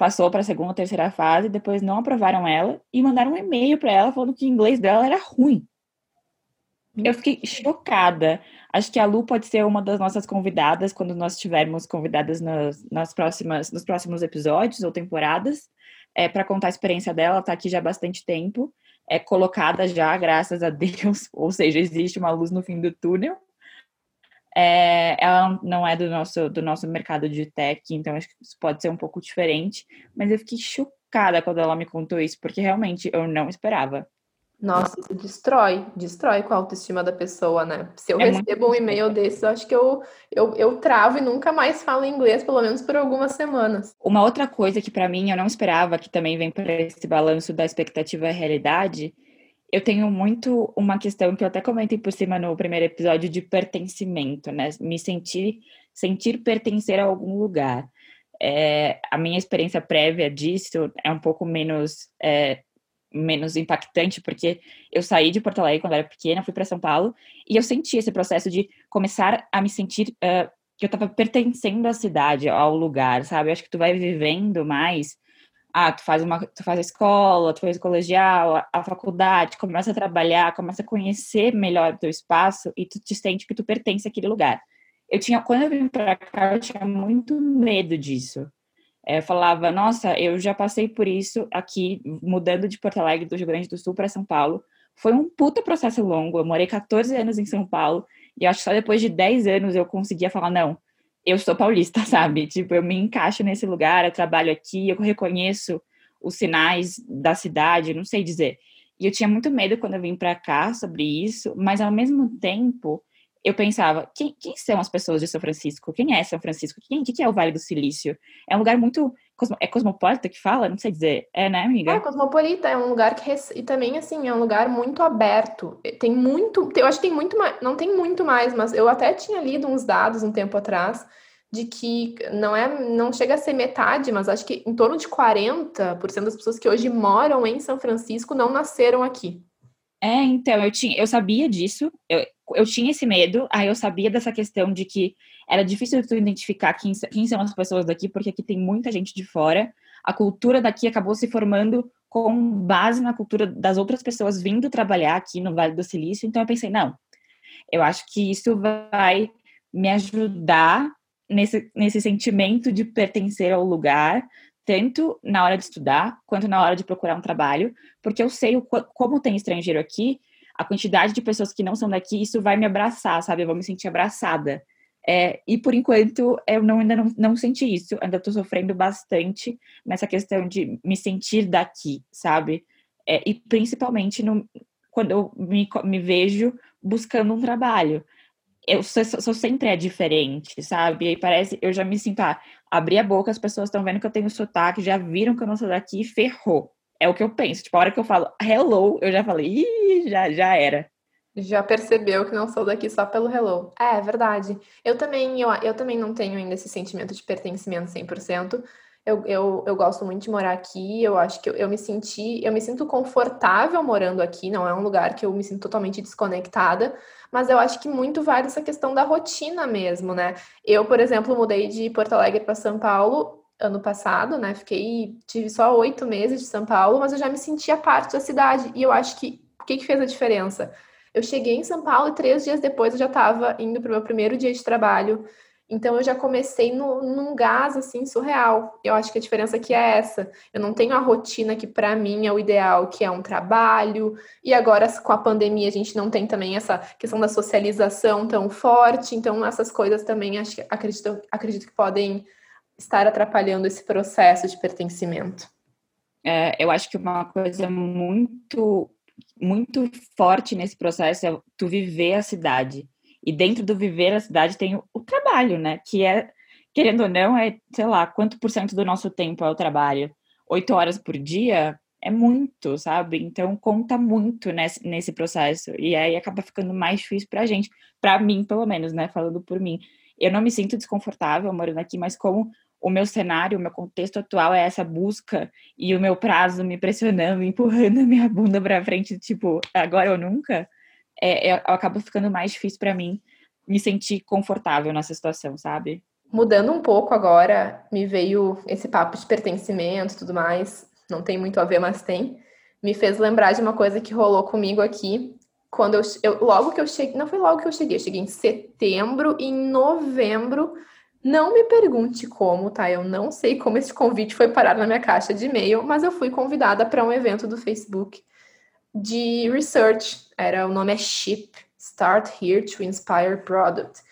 passou para a segunda, terceira fase, depois não aprovaram ela e mandaram um e-mail para ela falando que o inglês dela era ruim. Eu fiquei chocada. Acho que a Lu pode ser uma das nossas convidadas quando nós estivermos convidadas nas, nas próximas, nos próximos episódios ou temporadas, é, para contar a experiência dela. Ela está aqui já há bastante tempo, é colocada já, graças a Deus, ou seja, existe uma luz no fim do túnel. É, ela não é do nosso, do nosso mercado de tech, então acho que isso pode ser um pouco diferente. Mas eu fiquei chocada quando ela me contou isso, porque realmente eu não esperava. Nossa, isso destrói, destrói com a autoestima da pessoa, né? Se eu é recebo um e-mail desses, acho que eu, eu, eu travo e nunca mais falo inglês, pelo menos por algumas semanas. Uma outra coisa que para mim eu não esperava, que também vem para esse balanço da expectativa e realidade, eu tenho muito uma questão que eu até comentei por cima no primeiro episódio de pertencimento, né? Me sentir, sentir pertencer a algum lugar. É, a minha experiência prévia disso é um pouco menos é, menos impactante, porque eu saí de Porto Alegre quando era pequena, fui para São Paulo, e eu senti esse processo de começar a me sentir uh, que eu estava pertencendo à cidade, ao lugar, sabe? Eu acho que tu vai vivendo mais ah, tu faz uma, tu faz a escola, tu faz o colegial, a, a, faculdade, começa a trabalhar, começa a conhecer melhor o teu espaço e tu te sente que tu pertence àquele lugar. Eu tinha, quando eu vim para cá, eu tinha muito medo disso. É, eu falava, nossa, eu já passei por isso aqui, mudando de Porto Alegre, do Rio Grande do Sul para São Paulo. Foi um puta processo longo. Eu morei 14 anos em São Paulo e acho que só depois de 10 anos eu conseguia falar, não, eu sou paulista, sabe? Tipo, eu me encaixo nesse lugar, eu trabalho aqui, eu reconheço os sinais da cidade, não sei dizer. E eu tinha muito medo quando eu vim para cá sobre isso, mas ao mesmo tempo eu pensava, quem, quem, são as pessoas de São Francisco? Quem é São Francisco? Quem, que, que é o Vale do Silício? É um lugar muito. É cosmopolita que fala? Não sei dizer. É, né, amiga? É, cosmopolita. É um lugar que. E também, assim, é um lugar muito aberto. Tem muito. Eu acho que tem muito mais. Não tem muito mais, mas eu até tinha lido uns dados um tempo atrás de que não é não chega a ser metade, mas acho que em torno de 40% das pessoas que hoje moram em São Francisco não nasceram aqui. É, então, eu tinha, eu sabia disso, eu, eu tinha esse medo, aí eu sabia dessa questão de que era difícil tu identificar quem, quem são as pessoas daqui, porque aqui tem muita gente de fora. A cultura daqui acabou se formando com base na cultura das outras pessoas vindo trabalhar aqui no Vale do Silício. Então eu pensei, não, eu acho que isso vai me ajudar nesse, nesse sentimento de pertencer ao lugar, tanto na hora de estudar quanto na hora de procurar um trabalho, porque eu sei o, como tem estrangeiro aqui, a quantidade de pessoas que não são daqui, isso vai me abraçar, sabe? Eu vou me sentir abraçada. É, e por enquanto eu não, ainda não, não senti isso, ainda estou sofrendo bastante nessa questão de me sentir daqui, sabe? É, e principalmente no, quando eu me, me vejo buscando um trabalho. Eu sou, sou, sempre é diferente, sabe? E aí parece, eu já me sinto, ah, abri a boca, as pessoas estão vendo que eu tenho sotaque, já viram que eu não sou daqui, ferrou. É o que eu penso. Tipo, a hora que eu falo hello, eu já falei, ih, já, já era. Já percebeu que não sou daqui só pelo hello. É, é verdade. Eu também, eu, eu também não tenho ainda esse sentimento de pertencimento 100%. Eu, eu, eu gosto muito de morar aqui, eu acho que eu, eu me senti, eu me sinto confortável morando aqui, não é um lugar que eu me sinto totalmente desconectada, mas eu acho que muito vai dessa questão da rotina mesmo, né? Eu, por exemplo, mudei de Porto Alegre para São Paulo ano passado, né? Fiquei, tive só oito meses de São Paulo, mas eu já me sentia parte da cidade. E eu acho que o que, que fez a diferença? Eu cheguei em São Paulo e três dias depois eu já estava indo para o meu primeiro dia de trabalho. Então eu já comecei no, num gás assim surreal. Eu acho que a diferença aqui é essa. Eu não tenho a rotina que para mim é o ideal, que é um trabalho. E agora com a pandemia a gente não tem também essa questão da socialização tão forte. Então essas coisas também acho acredito, acredito que podem estar atrapalhando esse processo de pertencimento? É, eu acho que uma coisa muito muito forte nesse processo é tu viver a cidade. E dentro do viver a cidade tem o, trabalho, né? Que é, querendo ou não, é, sei lá, quanto por cento do nosso tempo é o trabalho? Oito horas por dia é muito, sabe? Então conta muito nesse, nesse processo. E aí acaba ficando mais difícil pra gente. Pra mim, pelo menos, né? Falando por mim. Eu não me sinto desconfortável morando aqui, mas como o meu cenário, o meu contexto atual é essa busca e o meu prazo me pressionando, empurrando a minha bunda para frente, tipo, agora ou nunca, é, é, acaba ficando mais difícil para mim me sentir confortável nessa situação, sabe? Mudando um pouco agora, me veio esse papo de pertencimento tudo mais, não tem muito a ver, mas tem. Me fez lembrar de uma coisa que rolou comigo aqui, quando eu, eu logo que eu cheguei, não foi logo que eu cheguei, eu cheguei em setembro e em novembro não me pergunte como, tá? Eu não sei como esse convite foi parar na minha caixa de e-mail, mas eu fui convidada para um evento do Facebook de research. Era o nome é SHIP, Start Here to Inspire Product.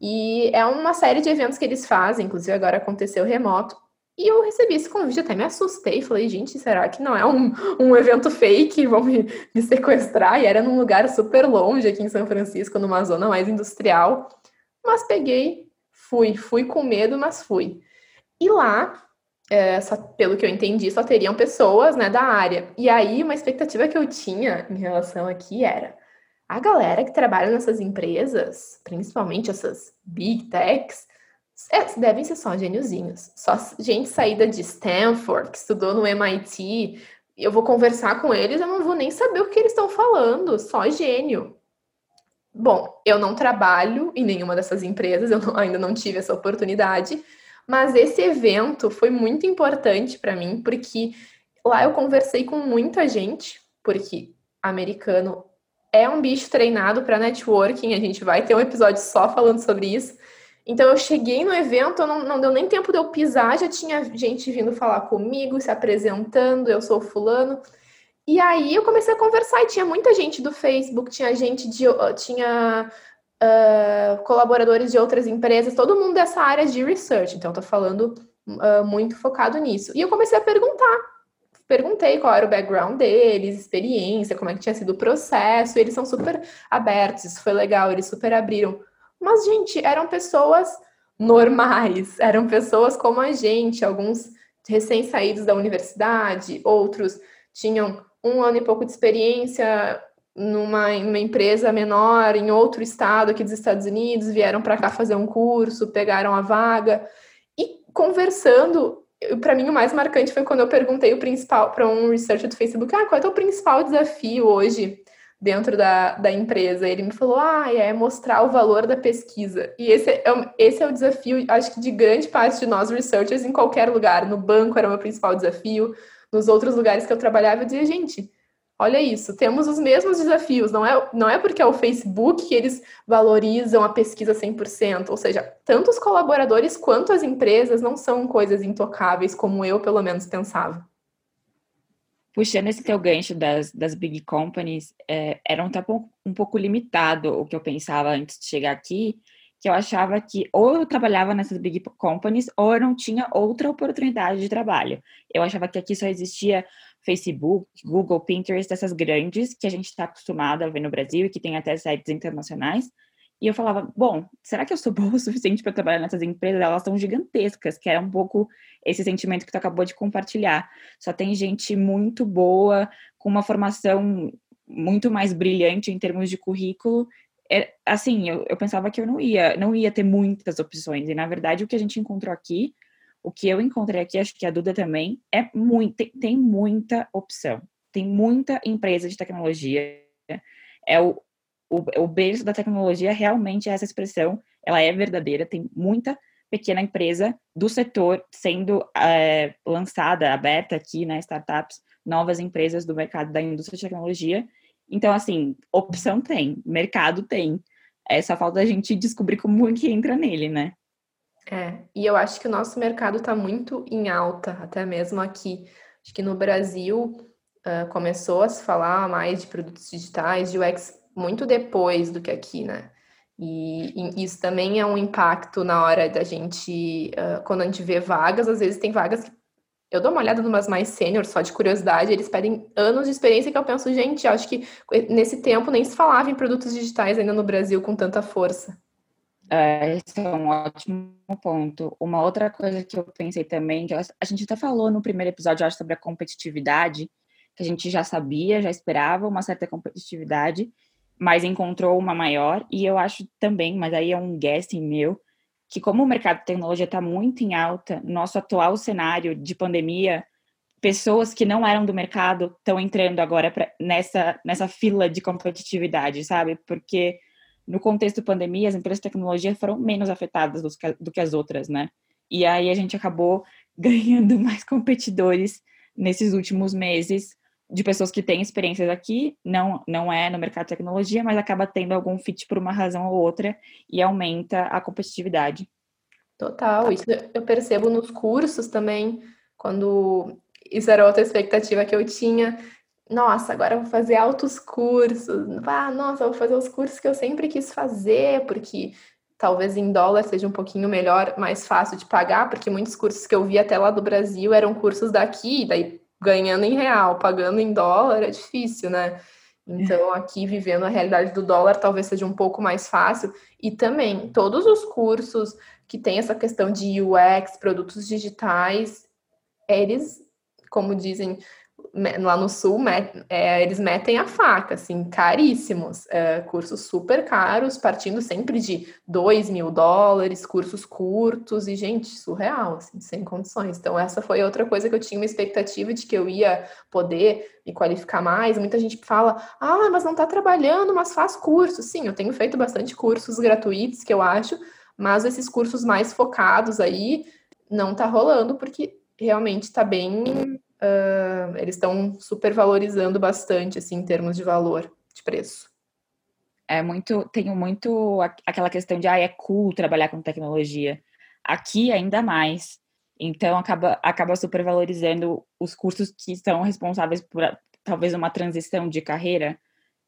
E é uma série de eventos que eles fazem, inclusive agora aconteceu remoto. E eu recebi esse convite, até me assustei. Falei, gente, será que não é um, um evento fake? Vão me, me sequestrar? E era num lugar super longe aqui em São Francisco, numa zona mais industrial. Mas peguei, Fui, fui com medo, mas fui. E lá, é, só, pelo que eu entendi, só teriam pessoas né, da área. E aí, uma expectativa que eu tinha em relação aqui era a galera que trabalha nessas empresas, principalmente essas big techs, é, devem ser só gêniozinhos. Só gente saída de Stanford, que estudou no MIT. Eu vou conversar com eles, eu não vou nem saber o que eles estão falando. Só gênio. Bom, eu não trabalho em nenhuma dessas empresas, eu não, ainda não tive essa oportunidade, mas esse evento foi muito importante para mim, porque lá eu conversei com muita gente, porque americano é um bicho treinado para networking, a gente vai ter um episódio só falando sobre isso. Então eu cheguei no evento, não, não deu nem tempo de eu pisar, já tinha gente vindo falar comigo, se apresentando, eu sou fulano. E aí eu comecei a conversar e tinha muita gente do Facebook, tinha gente de. tinha uh, colaboradores de outras empresas, todo mundo dessa área de research. Então, estou falando uh, muito focado nisso. E eu comecei a perguntar. perguntei qual era o background deles, experiência, como é que tinha sido o processo, eles são super abertos, isso foi legal, eles super abriram. Mas, gente, eram pessoas normais, eram pessoas como a gente, alguns recém-saídos da universidade, outros tinham um ano e pouco de experiência numa, numa empresa menor em outro estado aqui dos Estados Unidos, vieram para cá fazer um curso, pegaram a vaga e conversando. Para mim, o mais marcante foi quando eu perguntei o principal para um researcher do Facebook: ah, qual é o principal desafio hoje dentro da, da empresa? Ele me falou: ah, é mostrar o valor da pesquisa. E esse é, esse é o desafio, acho que de grande parte de nós researchers em qualquer lugar. No banco era o meu principal desafio, nos outros lugares que eu trabalhava, eu dizia: gente Olha isso, temos os mesmos desafios. Não é, não é porque é o Facebook que eles valorizam a pesquisa 100%. Ou seja, tanto os colaboradores quanto as empresas não são coisas intocáveis, como eu, pelo menos, pensava. Puxando esse teu gancho das, das big companies, é, era um, um pouco limitado o que eu pensava antes de chegar aqui, que eu achava que ou eu trabalhava nessas big companies ou eu não tinha outra oportunidade de trabalho. Eu achava que aqui só existia Facebook, Google, Pinterest, essas grandes que a gente está acostumado a ver no Brasil e que tem até sites internacionais. E eu falava, bom, será que eu sou boa o suficiente para trabalhar nessas empresas? Elas são gigantescas, que é um pouco esse sentimento que tu acabou de compartilhar. Só tem gente muito boa, com uma formação muito mais brilhante em termos de currículo, é, assim, eu, eu pensava que eu não ia, não ia ter muitas opções. E na verdade o que a gente encontrou aqui, o que eu encontrei aqui, acho que a Duda também, é muito, tem, tem muita opção. Tem muita empresa de tecnologia. É o, o, o berço da tecnologia realmente é essa expressão, ela é verdadeira, tem muita pequena empresa do setor sendo é, lançada, aberta aqui, né, startups, novas empresas do mercado da indústria de tecnologia, então, assim, opção tem, mercado tem. É só falta a gente descobrir como que entra nele, né? É, e eu acho que o nosso mercado está muito em alta, até mesmo aqui. Acho que no Brasil uh, começou a se falar mais de produtos digitais, de UX, muito depois do que aqui, né? E, e isso também é um impacto na hora da gente, uh, quando a gente vê vagas, às vezes tem vagas que eu dou uma olhada numas mais sênior, só de curiosidade, eles pedem anos de experiência que eu penso, gente, acho que nesse tempo nem se falava em produtos digitais ainda no Brasil com tanta força. É, esse é um ótimo ponto. Uma outra coisa que eu pensei também, que a gente até falou no primeiro episódio, acho, sobre a competitividade, que a gente já sabia, já esperava uma certa competitividade, mas encontrou uma maior, e eu acho também, mas aí é um guessing meu, que como o mercado de tecnologia está muito em alta, nosso atual cenário de pandemia, pessoas que não eram do mercado estão entrando agora pra, nessa, nessa fila de competitividade, sabe? Porque no contexto pandemia, as empresas de tecnologia foram menos afetadas do que, do que as outras, né? E aí a gente acabou ganhando mais competidores nesses últimos meses de pessoas que têm experiências aqui, não, não é no mercado de tecnologia, mas acaba tendo algum fit por uma razão ou outra e aumenta a competitividade. Total, isso eu percebo nos cursos também, quando isso era outra expectativa que eu tinha. Nossa, agora eu vou fazer altos cursos. Ah, nossa, eu vou fazer os cursos que eu sempre quis fazer, porque talvez em dólar seja um pouquinho melhor, mais fácil de pagar, porque muitos cursos que eu vi até lá do Brasil eram cursos daqui, daí ganhando em real, pagando em dólar, é difícil, né? Então, aqui vivendo a realidade do dólar, talvez seja um pouco mais fácil. E também, todos os cursos que tem essa questão de UX, produtos digitais, eles, como dizem lá no sul, met, é, eles metem a faca, assim, caríssimos, é, cursos super caros, partindo sempre de 2 mil dólares, cursos curtos, e, gente, surreal, assim, sem condições. Então, essa foi outra coisa que eu tinha uma expectativa de que eu ia poder me qualificar mais. Muita gente fala, ah, mas não tá trabalhando, mas faz curso. Sim, eu tenho feito bastante cursos gratuitos, que eu acho, mas esses cursos mais focados aí não tá rolando, porque realmente está bem uh, eles estão super valorizando bastante, assim, em termos de valor, de preço. É muito, tenho muito aquela questão de, ah, é cool trabalhar com tecnologia. Aqui, ainda mais. Então, acaba, acaba super valorizando os cursos que são responsáveis por, talvez, uma transição de carreira.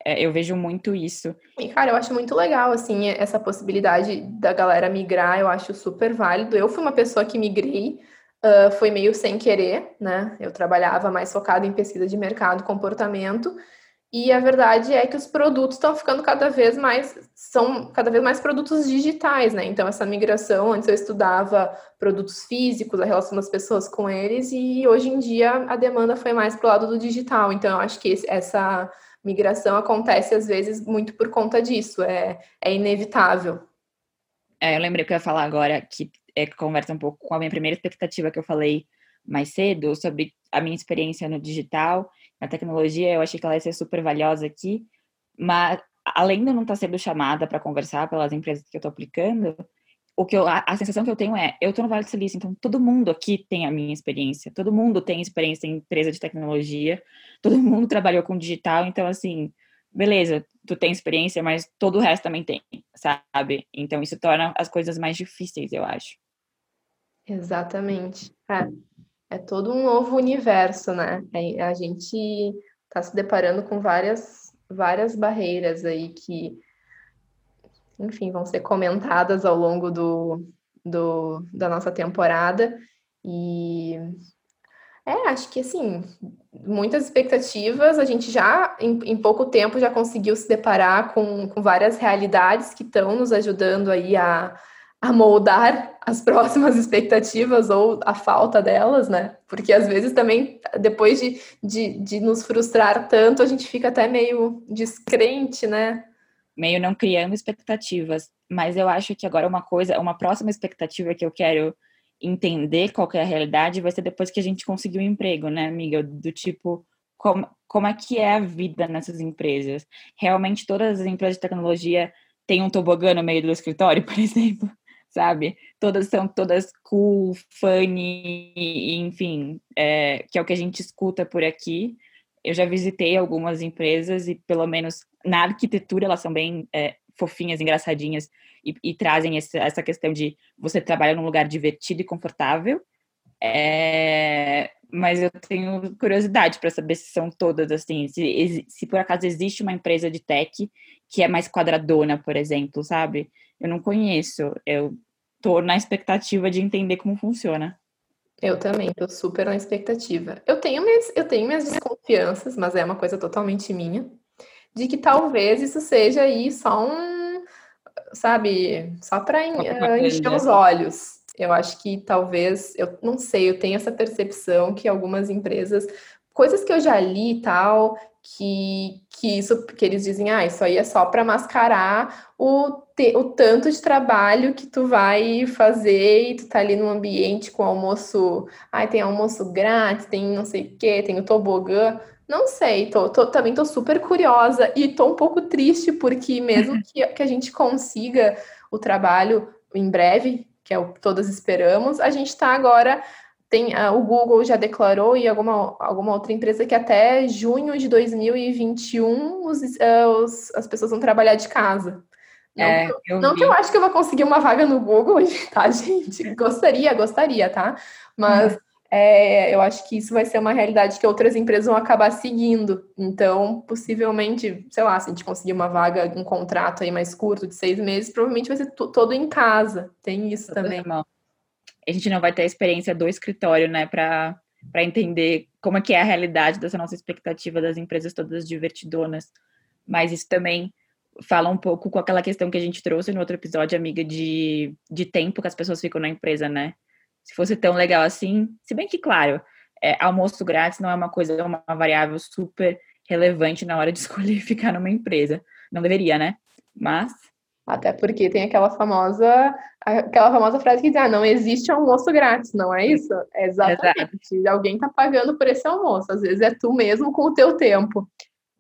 É, eu vejo muito isso. E, cara, eu acho muito legal, assim, essa possibilidade da galera migrar, eu acho super válido. Eu fui uma pessoa que migrei uh, foi meio sem querer, né? Eu trabalhava mais focado em pesquisa de mercado, comportamento, e a verdade é que os produtos estão ficando cada vez mais, são cada vez mais produtos digitais, né? Então, essa migração, antes eu estudava produtos físicos, a relação das pessoas com eles, e hoje em dia a demanda foi mais para o lado do digital. Então, eu acho que esse, essa migração acontece às vezes muito por conta disso, é, é inevitável. É, eu lembrei que eu ia falar agora, que é, conversa um pouco com a minha primeira expectativa que eu falei mais cedo, sobre a minha experiência no digital a tecnologia, eu achei que ela ia ser super valiosa aqui, mas além de eu não estar sendo chamada para conversar pelas empresas que eu estou aplicando, o que eu, a, a, sensação que eu tenho é, eu estou no Vale do Silício, então todo mundo aqui tem a minha experiência, todo mundo tem experiência em empresa de tecnologia, todo mundo trabalhou com digital, então assim, beleza, tu tem experiência, mas todo o resto também tem, sabe? Então isso torna as coisas mais difíceis, eu acho. Exatamente. É é todo um novo universo, né? É, a gente está se deparando com várias, várias barreiras aí que, enfim, vão ser comentadas ao longo do, do, da nossa temporada. E é, acho que assim, muitas expectativas, a gente já, em, em, pouco tempo, já conseguiu se deparar com, com várias realidades que estão nos ajudando aí a a moldar as próximas expectativas ou a falta delas, né? Porque às vezes também, depois de, de, de nos frustrar tanto, a gente fica até meio descrente, né? Meio não criando expectativas. Mas eu acho que agora uma coisa, uma próxima expectativa que eu quero entender qual é a realidade vai ser depois que a gente conseguir um emprego, né, amiga? Do tipo, como, como é que é a vida nessas empresas? Realmente todas as empresas de tecnologia têm um tobogã no meio do escritório, por exemplo? Sabe? Todas são todas cool, funny, enfim, é, que é o que a gente escuta por aqui. Eu já visitei algumas empresas e, pelo menos na arquitetura, elas são bem é, fofinhas, engraçadinhas e, e trazem essa, essa, questão de você trabalhar num lugar divertido e confortável. É, mas eu tenho curiosidade para saber se são todas assim, se, se por acaso existe uma empresa de tech que é mais quadradona, por exemplo, sabe? Eu não conheço. Eu tô na expectativa de entender como funciona. Eu também, tô super na expectativa. Eu tenho minhas, eu tenho minhas desconfianças, mas é uma coisa totalmente minha, de que talvez isso seja aí só um, sabe, só para uh, encher os olhos. Eu acho que talvez, eu não sei, eu tenho essa percepção que algumas empresas, coisas que eu já li e tal, que, que isso que eles dizem, ah, isso aí é só para mascarar o, te, o tanto de trabalho que tu vai fazer e tu tá ali no ambiente com almoço, ai, tem almoço grátis, tem não sei o que, tem o tobogã. Não sei, tô, tô, também tô super curiosa e tô um pouco triste, porque mesmo que, que a gente consiga o trabalho em breve, que é o que todas esperamos, a gente está agora tem uh, o Google já declarou e alguma, alguma outra empresa que até junho de 2021 os, uh, os, as pessoas vão trabalhar de casa. Não, é, eu não que eu acho que eu vou conseguir uma vaga no Google, tá, gente? Gostaria, gostaria, tá? Mas uhum. é, eu acho que isso vai ser uma realidade que outras empresas vão acabar seguindo. Então, possivelmente, sei lá, se a gente conseguir uma vaga, um contrato aí mais curto de seis meses, provavelmente vai ser todo em casa. Tem isso também. A gente não vai ter a experiência do escritório, né, para entender como é que é a realidade dessa nossa expectativa das empresas todas divertidonas. Mas isso também fala um pouco com aquela questão que a gente trouxe no outro episódio, amiga, de, de tempo que as pessoas ficam na empresa, né? Se fosse tão legal assim, se bem que, claro, é, almoço grátis não é uma coisa, uma variável super relevante na hora de escolher ficar numa empresa. Não deveria, né? Mas até porque tem aquela famosa, aquela famosa frase que diz, ah, não existe almoço grátis, não é isso? É exatamente. Exato. Alguém está pagando por esse almoço. Às vezes é tu mesmo com o teu tempo.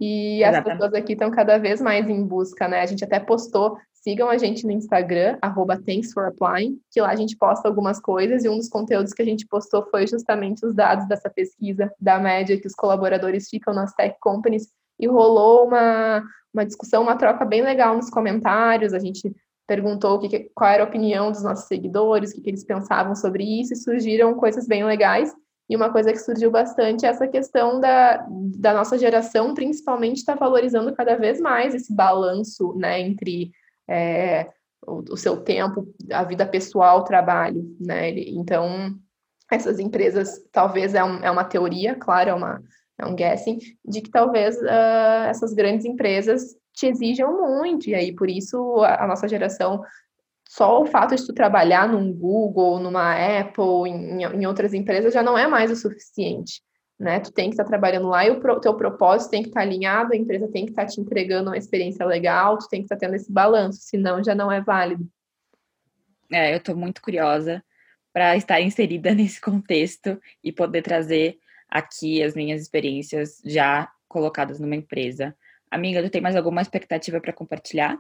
E as pessoas aqui estão cada vez mais em busca, né? A gente até postou, sigam a gente no Instagram, arroba Thanks for Applying, que lá a gente posta algumas coisas, e um dos conteúdos que a gente postou foi justamente os dados dessa pesquisa da média que os colaboradores ficam nas tech companies, e rolou uma, uma discussão, uma troca bem legal nos comentários. A gente perguntou que, qual era a opinião dos nossos seguidores, o que, que eles pensavam sobre isso, e surgiram coisas bem legais. E uma coisa que surgiu bastante é essa questão da, da nossa geração, principalmente, está valorizando cada vez mais esse balanço né, entre é, o, o, seu tempo, a vida pessoal, o trabalho. Né? Então, essas empresas, talvez é, um, é uma teoria, claro, é, uma, é um guessing, de que talvez uh, essas grandes empresas te exijam muito, e aí por isso a, a, nossa geração, só o fato de tu trabalhar num Google, numa Apple, em, em outras empresas, já não é mais o suficiente. Né? Tu tem que estar trabalhando lá e o pro, teu propósito tem que estar alinhado, a empresa tem que estar te entregando uma experiência legal, tu tem que estar tendo esse balanço, senão já não é válido. É, eu estou muito curiosa para estar inserida nesse contexto e poder trazer aqui as minhas experiências já colocadas numa empresa. Amiga, tu tem mais alguma expectativa para compartilhar?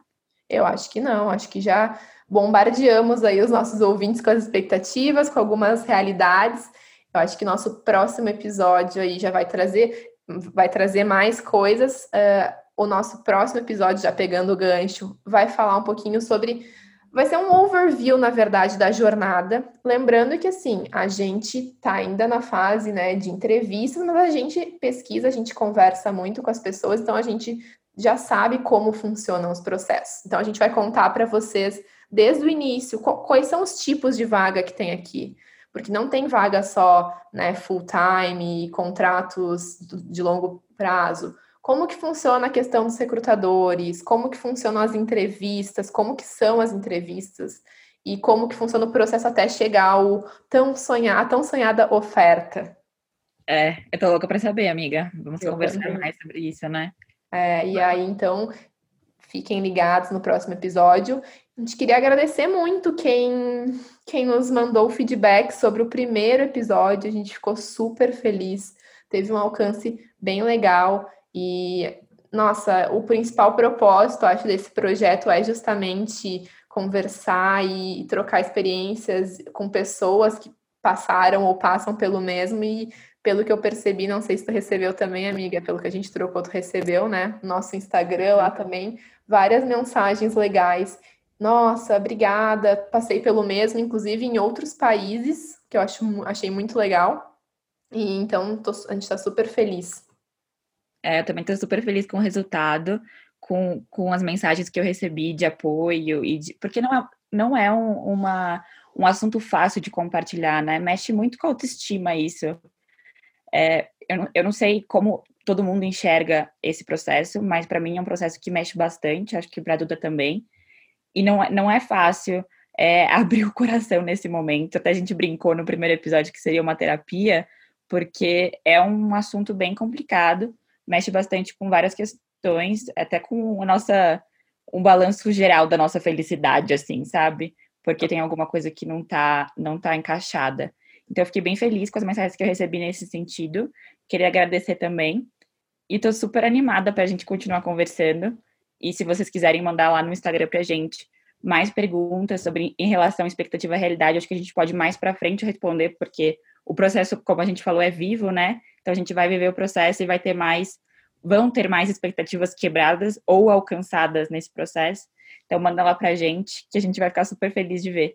Eu acho que não, acho que já bombardeamos aí os nossos ouvintes com as expectativas, com algumas realidades. Eu acho que nosso próximo episódio aí já vai trazer, vai trazer mais coisas. Uh, o nosso próximo episódio, já pegando o gancho, vai falar um pouquinho sobre Vai ser um overview, na verdade, da jornada. Lembrando que, assim, a gente está ainda na fase né, de entrevistas, mas a gente pesquisa, a gente conversa muito com as pessoas, então a gente já sabe como funcionam os processos. Então, a gente vai contar para vocês, desde o início, quais são os tipos de vaga que tem aqui. Porque não tem vaga só né, full-time, contratos de longo prazo como que funciona a questão dos recrutadores, como que funcionam as entrevistas, como que são as entrevistas e como que funciona o processo até chegar ao tão sonhar, tão sonhada oferta. É, eu tô louca para saber, amiga. Vamos eu conversar também. mais sobre isso, né? É, e aí, então, fiquem ligados no próximo episódio. A gente queria agradecer muito quem, quem nos mandou feedback sobre o primeiro episódio. A gente ficou super feliz. Teve um alcance bem legal. E, nossa, o principal propósito, acho, desse projeto é justamente conversar e trocar experiências com pessoas que passaram ou passam pelo mesmo e pelo que eu percebi, não sei se tu recebeu também, amiga, pelo que a gente trocou, tu recebeu, né? Nosso Instagram lá também, várias mensagens legais. Nossa, obrigada, passei pelo mesmo, inclusive em outros países, que eu acho, achei muito legal. E então tô, a gente está super feliz. É, eu também estou super feliz com o resultado, com, com as mensagens que eu recebi de apoio, e de, porque não é, não é um, uma, um assunto fácil de compartilhar, né? Mexe muito com a autoestima isso. É, eu, eu não sei como todo mundo enxerga esse processo, mas para mim é um processo que mexe bastante, acho que para a Duda também. E não, é, não é fácil é, abrir o coração nesse momento. Até a gente brincou no primeiro episódio que seria uma terapia, porque é um assunto bem complicado mexe bastante com várias questões, até com a nossa um balanço geral da nossa felicidade, assim, sabe? Porque tem alguma coisa que não tá, não tá encaixada. Então, eu fiquei bem feliz com as mensagens que eu recebi nesse sentido. Queria agradecer também. E tô super animada para a gente continuar conversando. E se vocês quiserem mandar lá no Instagram pra gente mais perguntas sobre em relação à expectativa e realidade, acho que a gente pode mais para frente responder, porque o processo, como a gente falou, é vivo, né? Então a gente vai viver o processo e vai ter mais, vão ter mais expectativas quebradas ou alcançadas nesse processo. Então manda lá pra gente, que a gente vai ficar super feliz de ver.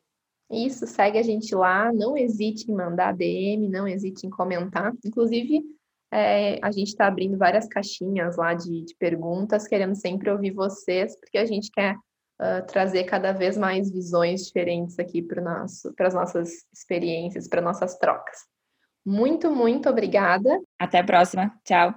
Isso, segue a gente lá, não hesite em mandar DM, não hesite em comentar. Inclusive, é, a gente está abrindo várias caixinhas lá de, de, perguntas, querendo sempre ouvir vocês, porque a gente quer uh, trazer cada vez mais visões diferentes aqui para as nossas experiências, para nossas trocas. Muito, muito obrigada. Até a próxima. Tchau.